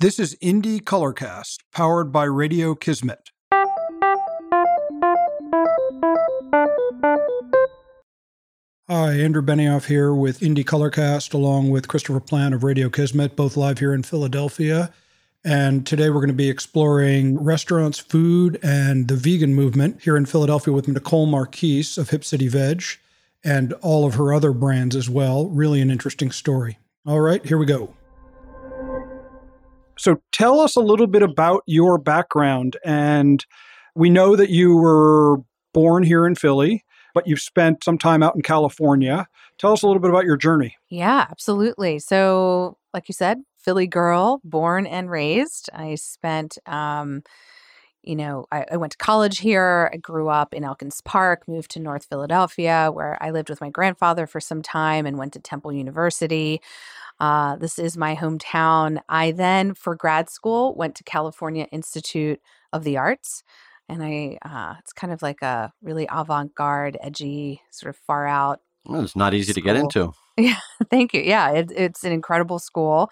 This is Indie Colorcast, powered by Radio Kismet. Hi, Andrew Benioff here with Indie Colorcast, along with Christopher Plant of Radio Kismet, both live here in Philadelphia. And today we're going to be exploring restaurants, food, and the vegan movement here in Philadelphia with Nicole Marquis of Hip City Veg and all of her other brands as well. Really an interesting story. All right, here we go. So tell us a little bit about your background. And we know that you were born here in Philly but you've spent some time out in California. Tell us a little bit about your journey. Yeah, absolutely. So, like you said, Philly girl, born and raised. I spent, um, you know, I, I, went to college here. I grew up in Elkins Park, moved to North Philadelphia, where I lived with my grandfather for some time and went to Temple University. Uh, this is my hometown. I then, for grad school, went to California Institute of the Arts and I uh, it's kind of like a really avant-garde, edgy, sort of far out. Well, it's not easy school. to get into. Yeah, thank you. Yeah, it, it's an incredible school,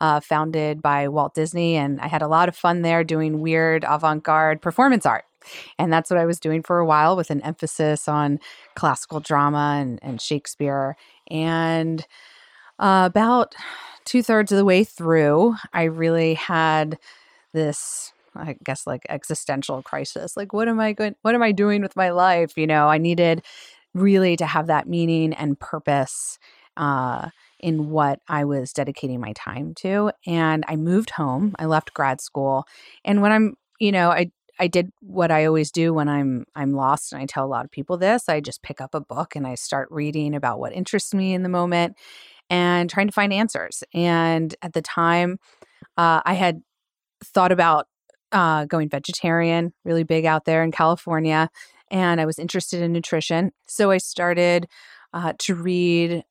uh, founded by Walt Disney, and I had a lot of fun there doing weird avant-garde performance art. And that's what I was doing for a while with an emphasis on classical drama and, and Shakespeare. And uh, about two thirds of the way through, I really had this I guess like existential crisis. Like what am I going what am I doing with my life? You know, I needed really to have that meaning and purpose uh in what I was dedicating my time to. And I moved home. I left grad school. And when I'm, you know, I I did what I always do when I'm I'm lost and I tell a lot of people this. I just pick up a book and I start reading about what interests me in the moment and trying to find answers. And at the time, uh, I had thought about uh, going vegetarian, really big out there in California. And I was interested in nutrition. So I started uh, to read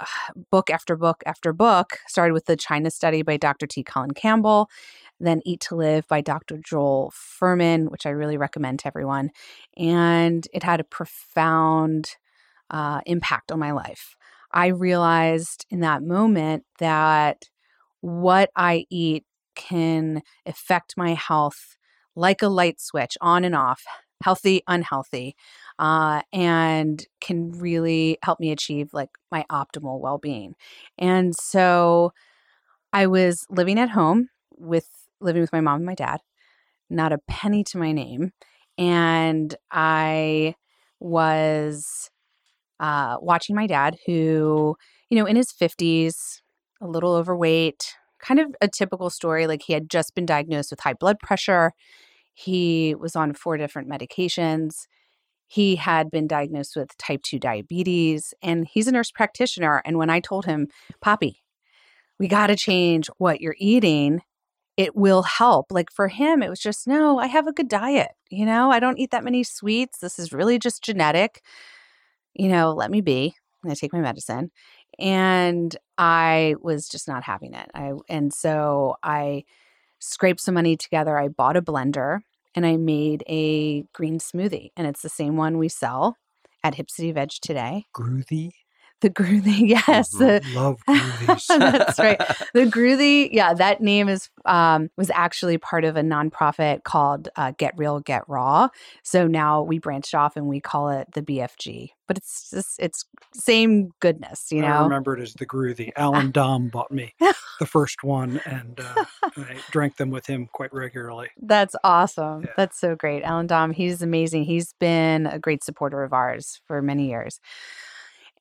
book after book after book. Started with the China Study by Dr. T. Colin Campbell, then Eat to Live by Dr. Joel Fuhrman, which I really recommend to everyone. And it had a profound uh, impact on my life. I realized in that moment that what I eat can affect my health like a light switch on and off, healthy, unhealthy, uh, and can really help me achieve like my optimal well being. And so I was living at home with living with my mom and my dad, not a penny to my name. And I was uh, watching my dad, who, you know, in his 50s, a little overweight, kind of a typical story. Like he had just been diagnosed with high blood pressure. He was on four different medications. He had been diagnosed with type 2 diabetes, and he's a nurse practitioner. And when I told him, Poppy, we got to change what you're eating, it will help. Like for him, it was just, no, I have a good diet. You know, I don't eat that many sweets. This is really just genetic. You know, let me be. I take my medicine and I was just not having it. I and so I scraped some money together. I bought a blender and I made a green smoothie, and it's the same one we sell at Hip City Veg today. Groovy. The Groovy, yes. Mm-hmm. Love Groovies. That's right. The Groovy, yeah, that name is um, was actually part of a nonprofit called uh, Get Real, Get Raw. So now we branched off and we call it the BFG. But it's just, it's same goodness, you know. I remember it as the Groovy. Allan Domb bought me the first one, and uh, I drank them with him quite regularly. That's awesome. Yeah. That's so great, Allan Domb. He's amazing. He's been a great supporter of ours for many years.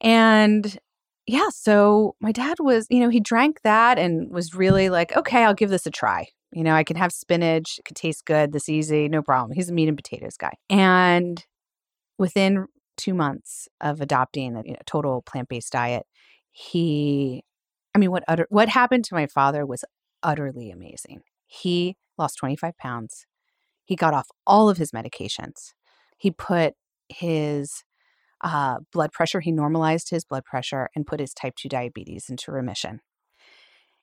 And yeah, so my dad was, you know, he drank that and was really like, okay, I'll give this a try. You know, I can have spinach, it could taste good, this easy, no problem. He's a meat and potatoes guy. And within two months of adopting a you know, total plant based diet, he, I mean, what utter, what happened to my father was utterly amazing. He lost 25 pounds. He got off all of his medications. He put his uh, blood pressure. He normalized his blood pressure and put his type 2 diabetes into remission.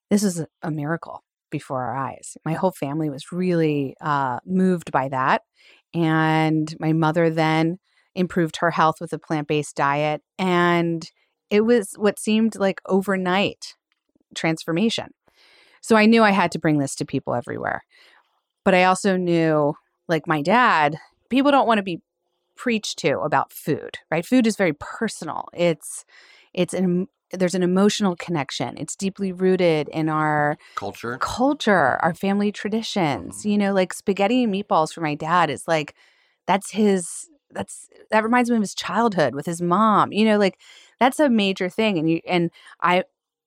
This is a miracle before our eyes. My whole family was really uh, moved by that. And my mother then improved her health with a plant based diet. And it was what seemed like overnight transformation. So I knew I had to bring this to people everywhere. But I also knew, like my dad, people don't want to be preached to about food, right? Food is very personal. It's it's an there's an emotional connection. It's deeply rooted in our culture, culture, our family traditions. Mm-hmm. You know, like spaghetti and meatballs for my dad is like that's his that's that reminds me of his childhood with his mom. You know, like that's a major thing and you and I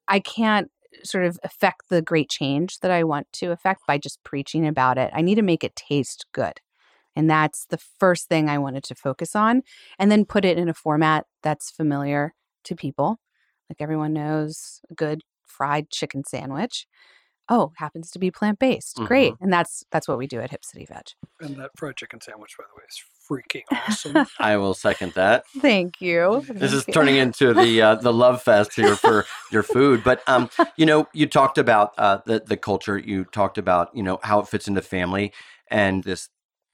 I can't sort of affect the great change that I want to affect by just preaching about it. I need to make it taste good. And that's the first thing I wanted to focus on and then put it in a format that's familiar to people like everyone knows, a good fried chicken sandwich. Oh, happens to be plant based. Mm-hmm. Great, and that's that's what we do at Hip City Veg. And that fried chicken sandwich, by the way, is freaking awesome. I will second that. Thank you. This Thank is you. turning into the uh, the love fest here for your food. But um, you know, you talked about uh, the the culture. You talked about you know how it fits into family and this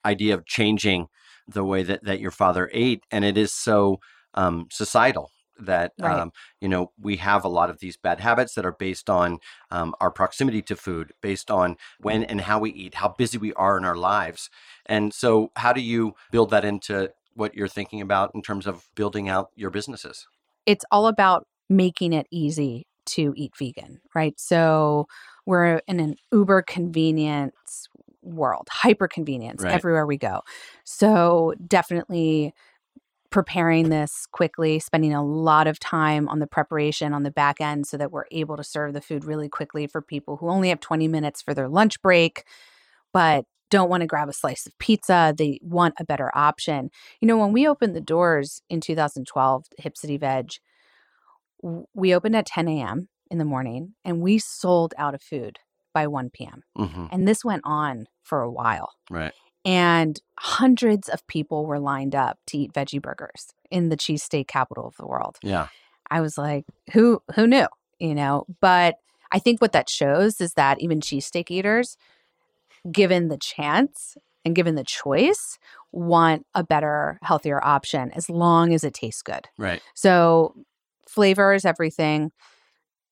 idea of changing the way that that your father ate, and it is so um, societal that right. um, you know we have a lot of these bad habits that are based on um, our proximity to food based on when and how we eat how busy we are in our lives. And so how do you build that into what you're thinking about in terms of building out your businesses? It's all about making it easy to eat vegan right? So we're in an uber convenience world hyper convenience right. everywhere we go so definitely preparing this quickly, spending a lot of time on the preparation on the back end so that we're able to serve the food really quickly for people who only have 20 minutes for their lunch break, but don't want to grab a slice of pizza. They want a better option. You know, when we opened the doors in 2012, Hip City Veg, we opened at 10 a.m. in the morning and we sold out of food by 1 p.m. Mm-hmm. And this went on for a while. Right and hundreds of people were lined up to eat veggie burgers in the cheese cheesesteak capital of the world. Yeah. I was like, who who knew? You know, but I think what that shows is that even cheesesteak eaters, given the chance and given the choice, want a better, healthier option as long as it tastes good. Right. So flavor is everything.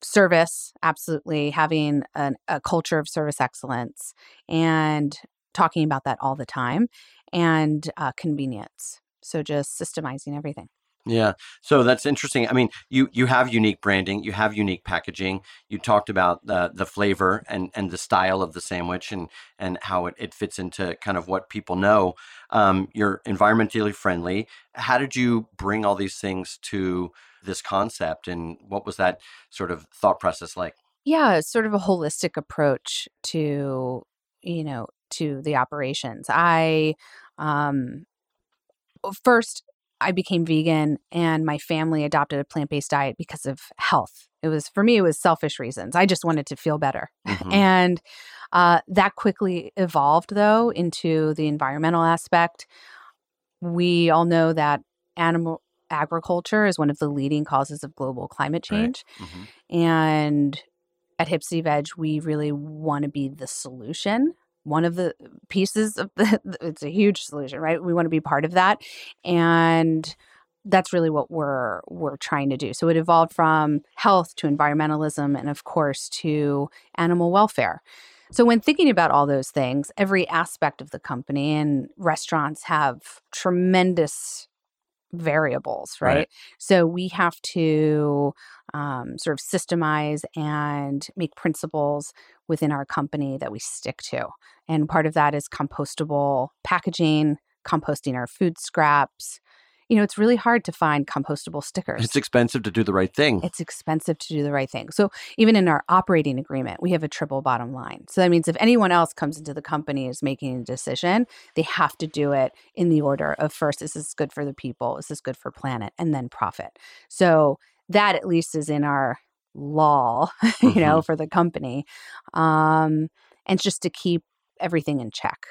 Service, absolutely, having an, a culture of service excellence and talking about that all the time and uh, convenience. So just systemizing everything. Yeah. So that's interesting. I mean, you you have unique branding, you have unique packaging. You talked about the the flavor and and the style of the sandwich and and how it, it fits into kind of what people know. Um, you're environmentally friendly. How did you bring all these things to this concept and what was that sort of thought process like? Yeah, sort of a holistic approach to, you know, to the operations. I um first I became vegan and my family adopted a plant-based diet because of health. It was for me it was selfish reasons. I just wanted to feel better. Mm-hmm. And uh, that quickly evolved though into the environmental aspect. We all know that animal agriculture is one of the leading causes of global climate change. Right. Mm-hmm. And at Hip City Veg, we really want to be the solution one of the pieces of the it's a huge solution right we want to be part of that and that's really what we're we're trying to do so it evolved from health to environmentalism and of course to animal welfare so when thinking about all those things every aspect of the company and restaurants have tremendous variables, right? right? So we have to um, sort of systemize and make principles within our company that we stick to. And part of that is compostable packaging, composting our food scraps, you know, it's really hard to find compostable stickers. It's expensive to do the right thing. It's expensive to do the right thing. So even in our operating agreement, we have a triple bottom line. So that means if anyone else comes into the company is making a decision, they have to do it in the order of first, is this good for the people? Is this good for planet? And then profit. So that at least is in our law, you mm-hmm. know, for the company. Um, and just to keep everything in check.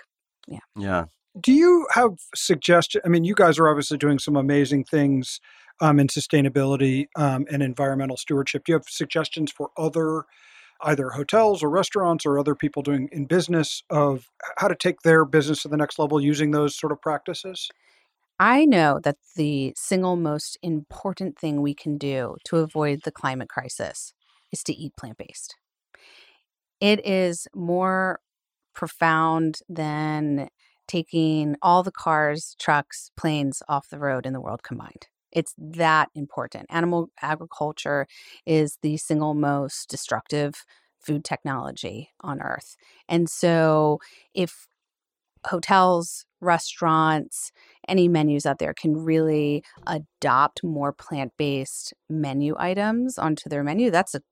Yeah. Yeah do you have suggestions? I mean, you guys are obviously doing some amazing things um, in sustainability um, and environmental stewardship. Do you have suggestions for other either hotels or restaurants or other people doing in business of how to take their business to the next level using those sort of practices? I know that the single most important thing we can do to avoid the climate crisis is to eat plant based. It is more profound than taking all the cars, trucks, planes off the road in the world combined. It's that important. Animal agriculture is the single most destructive food technology on earth. And so if hotels, restaurants, any menus out there can really adopt more plant based menu items onto their menu, that's a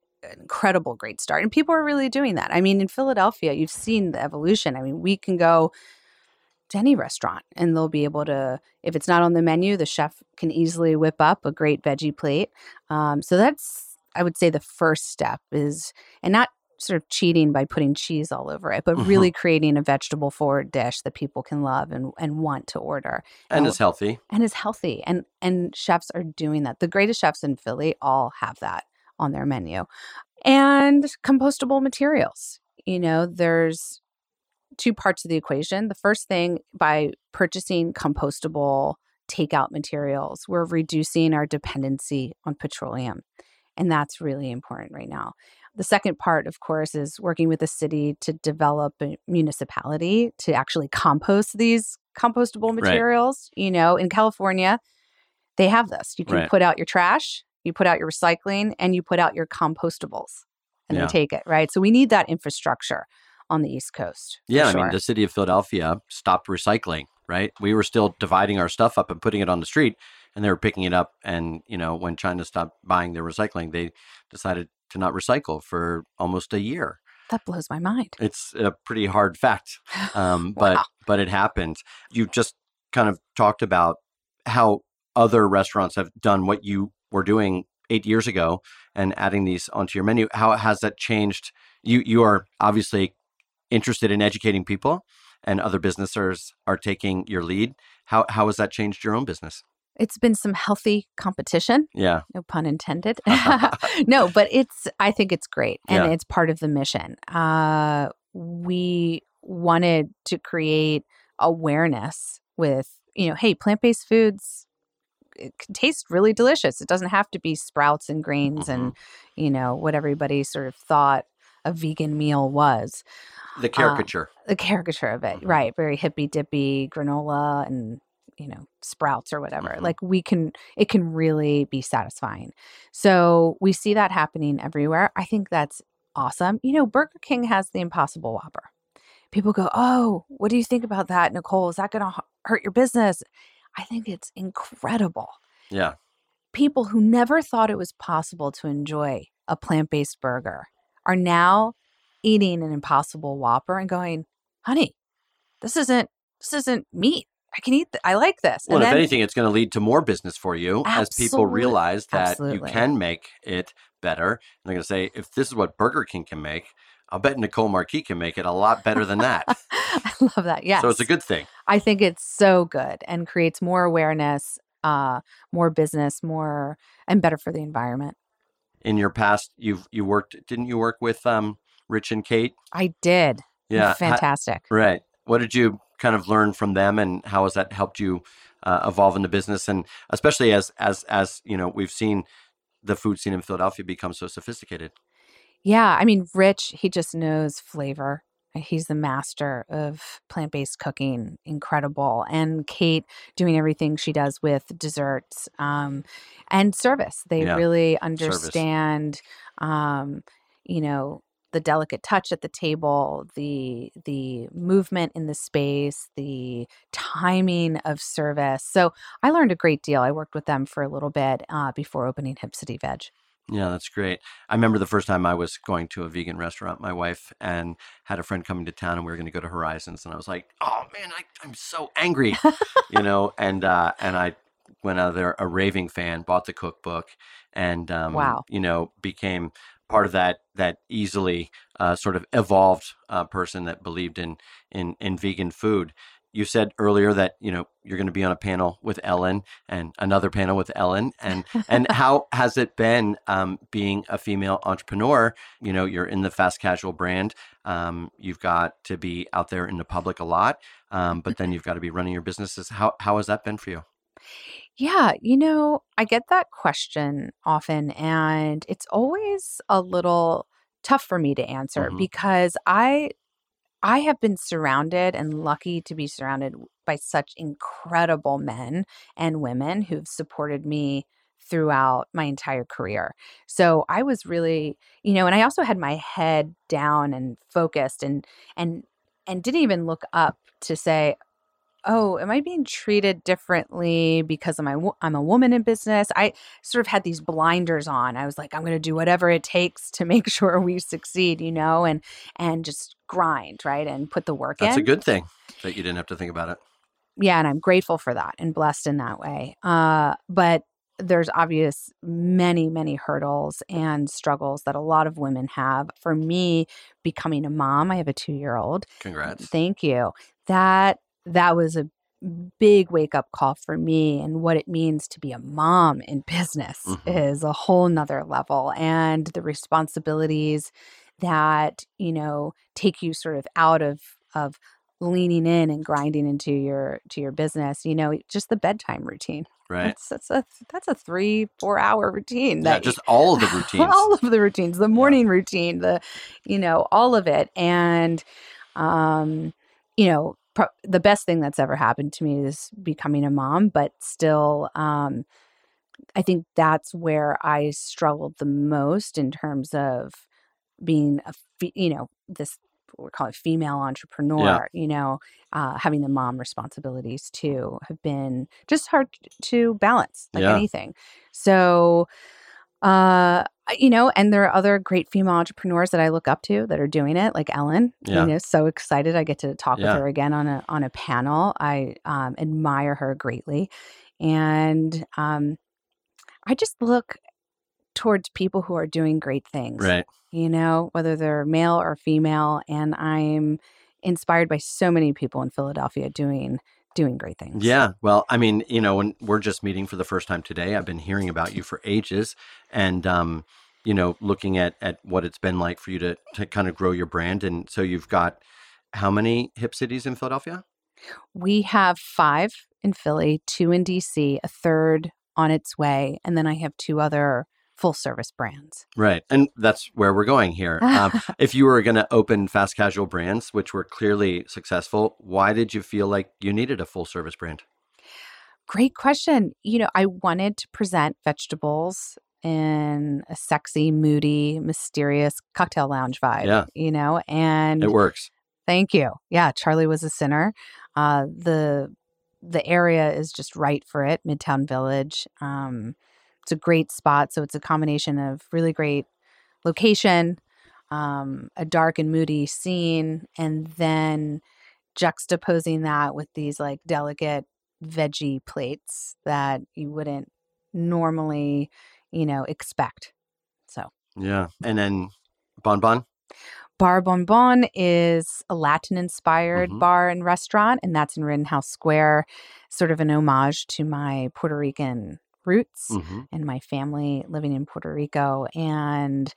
incredible great start and people are really doing that. I mean in philadelphia you've seen the evolution i mean we can go to any restaurant and they'll be able to if it's not on the menu the chef can easily whip up a great veggie plate um, so that's i would say the first step is and not sort of cheating by putting cheese all over it, but mm-hmm. really creating a vegetable forward dish that people can love and, and want to order. And, and is healthy. And is healthy. And and chefs are doing that. The greatest chefs in Philly all have that on their menu. And compostable materials. You know, there's two parts of the equation. The first thing by purchasing compostable takeout materials, we're reducing our dependency on petroleum. And that's really important right now. The second part, of course, is working with the city to develop a municipality to actually compost these compostable materials. Right. You know, in California, they have this. You can right. put out your trash, you put out your recycling, and you put out your compostables and yeah. they take it, right? So we need that infrastructure on the East Coast. Yeah, sure. I mean, the city of Philadelphia stopped recycling, right? We were still dividing our stuff up and putting it on the street, and they were picking it up. And, you know, when China stopped buying their recycling, they decided to not recycle for almost a year. That blows my mind. It's a pretty hard fact, um, but wow. but it happened. You just kind of talked about how other restaurants have done what you were doing eight years ago and adding these onto your menu. How has that changed? You you are obviously interested in educating people, and other businesses are taking your lead. How how has that changed your own business? It's been some healthy competition. Yeah. No pun intended. no, but it's, I think it's great. And yeah. it's part of the mission. Uh, we wanted to create awareness with, you know, hey, plant based foods it can taste really delicious. It doesn't have to be sprouts and grains mm-hmm. and, you know, what everybody sort of thought a vegan meal was. The caricature. Uh, the caricature of it, mm-hmm. right? Very hippy dippy granola and you know sprouts or whatever mm-hmm. like we can it can really be satisfying. So we see that happening everywhere. I think that's awesome. You know burger king has the impossible whopper. People go oh what do you think about that nicole? Is that going to hurt your business? I think it's incredible. Yeah. People who never thought it was possible to enjoy a plant-based burger are now eating an impossible whopper and going honey this isn't this isn't meat I can eat. Th- I like this. Well, then, if anything, it's going to lead to more business for you as people realize that absolutely. you can make it better. And they're going to say, if this is what Burger King can make, I'll bet Nicole Marquis can make it a lot better than that. I love that. Yeah. So it's a good thing. I think it's so good and creates more awareness, uh, more business, more and better for the environment. In your past, you've you worked. Didn't you work with um, Rich and Kate? I did. Yeah, fantastic. right. What did you kind of learned from them, and how has that helped you uh, evolve in the business? And especially as as as you know, we've seen the food scene in Philadelphia become so sophisticated. Yeah, I mean, Rich, he just knows flavor. He's the master of plant based cooking, incredible. And Kate doing everything she does with desserts um, and service. They yeah. really understand, um, you know, the delicate touch at the table, the the movement in the space, the timing of service. So I learned a great deal. I worked with them for a little bit uh, before opening Hip City Veg. Yeah, that's great. I remember the first time I was going to a vegan restaurant, my wife and had a friend coming to town, and we were going to go to Horizons, and I was like, "Oh man, I, I'm so angry," you know, and uh, and I went out there a raving fan, bought the cookbook, and um, wow, you know, became part of that that easily uh, sort of evolved uh, person that believed in in in vegan food. You said earlier that you know you're going to be on a panel with Ellen and another panel with Ellen, and and how has it been um, being a female entrepreneur? You know, you're in the fast casual brand. Um, you've got to be out there in the public a lot, um, but then you've got to be running your businesses. How how has that been for you? Yeah, you know, I get that question often, and it's always a little tough for me to answer Mhm. because I I have been surrounded and lucky to be surrounded by such incredible men and women who've supported me throughout my entire career. So I was really, you know, and I also had my head down and focused and and and didn't even look up to say, "Oh, am I being treated differently because I'm a, I'm a woman in business?" I sort of had these blinders on. I was like, "I'm going to do whatever it takes to make sure we succeed," you know, and and just grind, right? And put the work That's in a good thing that you didn't have to think about it. yeah and i'm grateful for that and blessed in that way uh, but there's obvious many many hurdles and struggles that a lot of women have for me becoming a mom i have a two year old Congrats. thank you that that was a big wake up call for me and what it means to be a mom in business Mhm. is a whole nother level and the responsibilities that you know take you sort of out of of leaning in and grinding into your to your business you know just the bedtime routine Right. that's that's a that's a three four hour routine Yeah, that just all of the routines. all of the routines the morning routine the you know all of it and um you know pro- the best thing that's ever happened to me is becoming a mom but still um i think that's where i struggled the most in terms of being a fe- you know this we call it female entrepreneur you know uh, having the mom responsibilities too have been just hard to balance like Yeah. anything so uh you know and there are other great female entrepreneurs that i look up to that are doing it like ellen Yeah. you know so excited i get to talk Yeah. with her again on a on a panel i um, admire her greatly and um i just look towards people who are doing great things Right. you know, whether they're male or female. And I'm inspired by so many people in Philadelphia doing doing great things. Yeah. Well, I mean, you know, when we're just meeting for the first time today, I've been hearing about you for ages and, um, you know, looking at, at what it's been like for you to, to kind of grow your brand. And so you've got how many hip cities in Philadelphia? We have five in Philly, two in DC, a third on its way, and then I have two other full service brands. Right. And that's where we're going here. Um, if you were going to open fast casual brands, which were clearly successful, why did you feel like you needed a full service brand? Great question. You know, I wanted to present vegetables in a sexy, moody, mysterious cocktail lounge vibe. Yeah. You know, and It works. Thank you. Yeah, Charlie was a sinner. Uh, the the area is just right for it, Midtown Village. Um, it's a great spot. So it's a combination of really great location, um, a dark and moody scene, and then juxtaposing that with these like delicate veggie plates that you wouldn't normally, you know, expect. So Yeah. And then Bon Bon. Bar Bon Bon is a Latin inspired Mhm. bar and restaurant, and that's in Rittenhouse Square, sort of an homage to my Puerto Rican roots hmm and my family living in Puerto Rico. And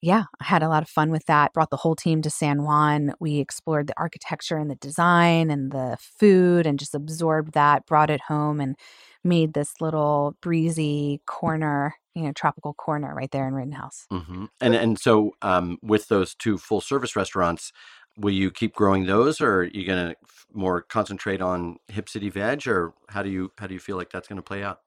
yeah, I had a lot of fun with that. Brought the whole team to San Juan. We explored the architecture and the design and the food and just absorbed that, brought it home, and made this little breezy corner, you know, tropical corner right there in Rittenhouse. hmm And and so um, with those two full service restaurants, will you keep growing those, or are you going to more concentrate on Hip City Veg, or how do you how do you feel like that's going to play out?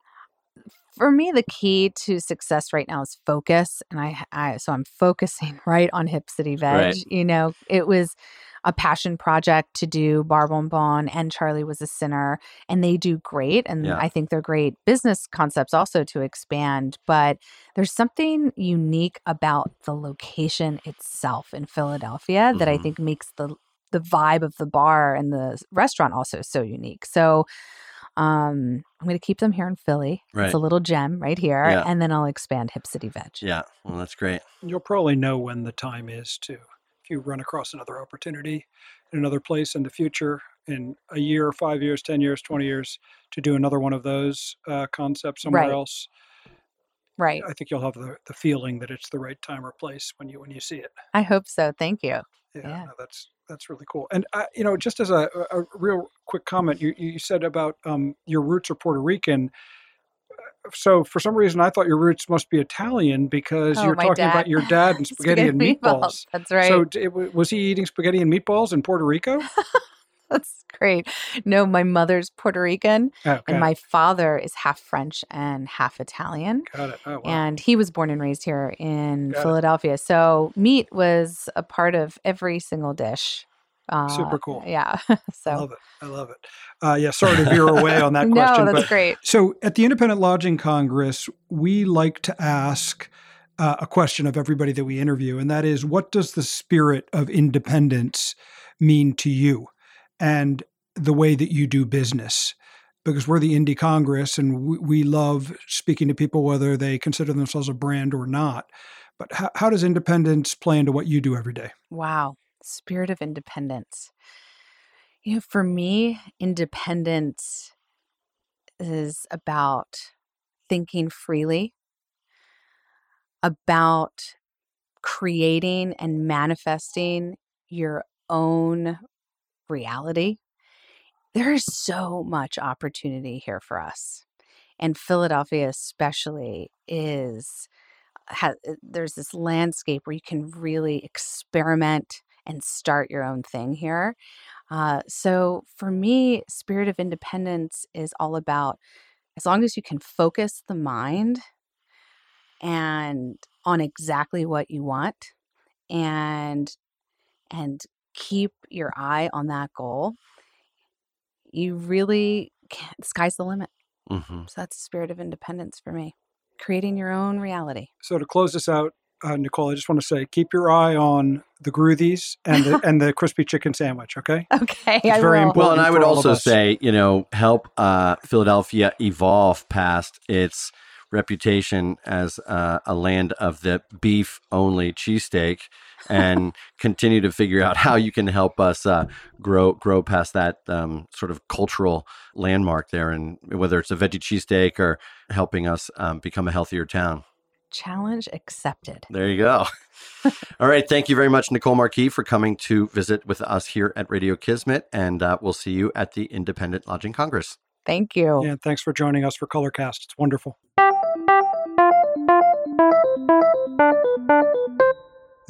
For me the key to success right now is focus and i, I so i'm focusing right on hip city veg Right. you know it was a passion project to do bar bon bon and charlie was a sinner and they do great and Yeah. i think they're great business concepts also to expand but there's something unique about the location itself in philadelphia that i Mhm. think makes the the vibe of the bar and the restaurant also so unique so um, I'm going to keep them here in Philly. Right. It's a little gem right here, Yeah. and then I'll expand Hip City Veg. Yeah, well, that's great. You'll probably know when the time is too. If you run across another opportunity in another place in the future, in a year, five years, 10 years, 20 years, to do another one of those uh, concepts somewhere Right. else, Right. I think you'll have the, the feeling that it's the right time or place when you when you see it. I hope so. Thank you. Yeah, Yeah. no, that's that's really cool. And uh, you know, just as a, a real quick comment, you you said about um, your roots are Puerto Rican. so for some reason, I thought your roots must be Italian because Oh, you're talking dad. about your dad and spaghetti, and meatballs. That's right. So it, was he eating spaghetti and meatballs in Puerto Rico? That's great. No, my mother's Puerto Rican Oh, and it. my father is half French and half Italian. Got it. Oh, wow. And he was born and raised here in Got it. Philadelphia. So meat was a part of every single dish. Uh, Super cool. Yeah. so I love it. I love it. Uh, yeah, sorry to veer away on that no, question. that's but great. So at the Independent Lodging Congress, we like to ask uh, a question of everybody that we interview, and that is what does the spirit of independence mean to you and the way that you do business? Because we're the Indie Congress and we, we love speaking to people whether they consider themselves a brand or not. But how, how does independence play into what you do every day? Wow. Spirit of independence. You know, for me, independence is about thinking freely, about creating and manifesting your own reality. There is so much opportunity here for us. And Philadelphia, especially, is ha- there's this landscape where you can really experiment and start your own thing here. Uh, so for me, spirit of independence is all about as long as you can focus the mind and on exactly what you want and and keep your eye on that goal you really can't, sky's the limit hmm so that's the spirit of independence for me creating your own reality So to close this out, uh, Nicole, I just want to say keep your eye on the Groovies and the, and the crispy chicken sandwich, okay? okay It's I very will. important. Well, and I would for all of also say, you know, help uh, Philadelphia evolve past its reputation as uh, a land of the beef only cheesesteak and continue to figure out how you can help us uh, grow grow past that um, sort of cultural landmark there and whether it's a veggie cheesesteak or helping us um, become a healthier town. challenge accepted There you go. All right. Thank you very much, Nicole Marquis, for coming to visit with us here at Radio Kismet. And uh, we'll see you at the Independent Lodging Congress. thank you Yeah, thanks for joining us for Colorcast. It's wonderful.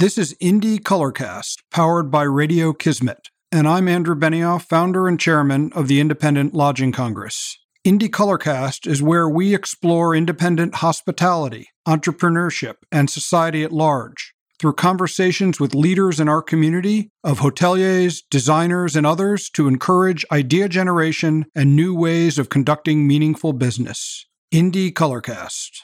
This is Indie Colorcast, powered by Radio Kismet, and I'm Andrew Benioff, founder and chairman of the Independent Lodging Congress. Indie Colorcast is where we explore independent hospitality, entrepreneurship, and society at large through conversations with leaders in our community of hoteliers, designers, and others to encourage idea generation and new ways of conducting meaningful business. Indie Colorcast.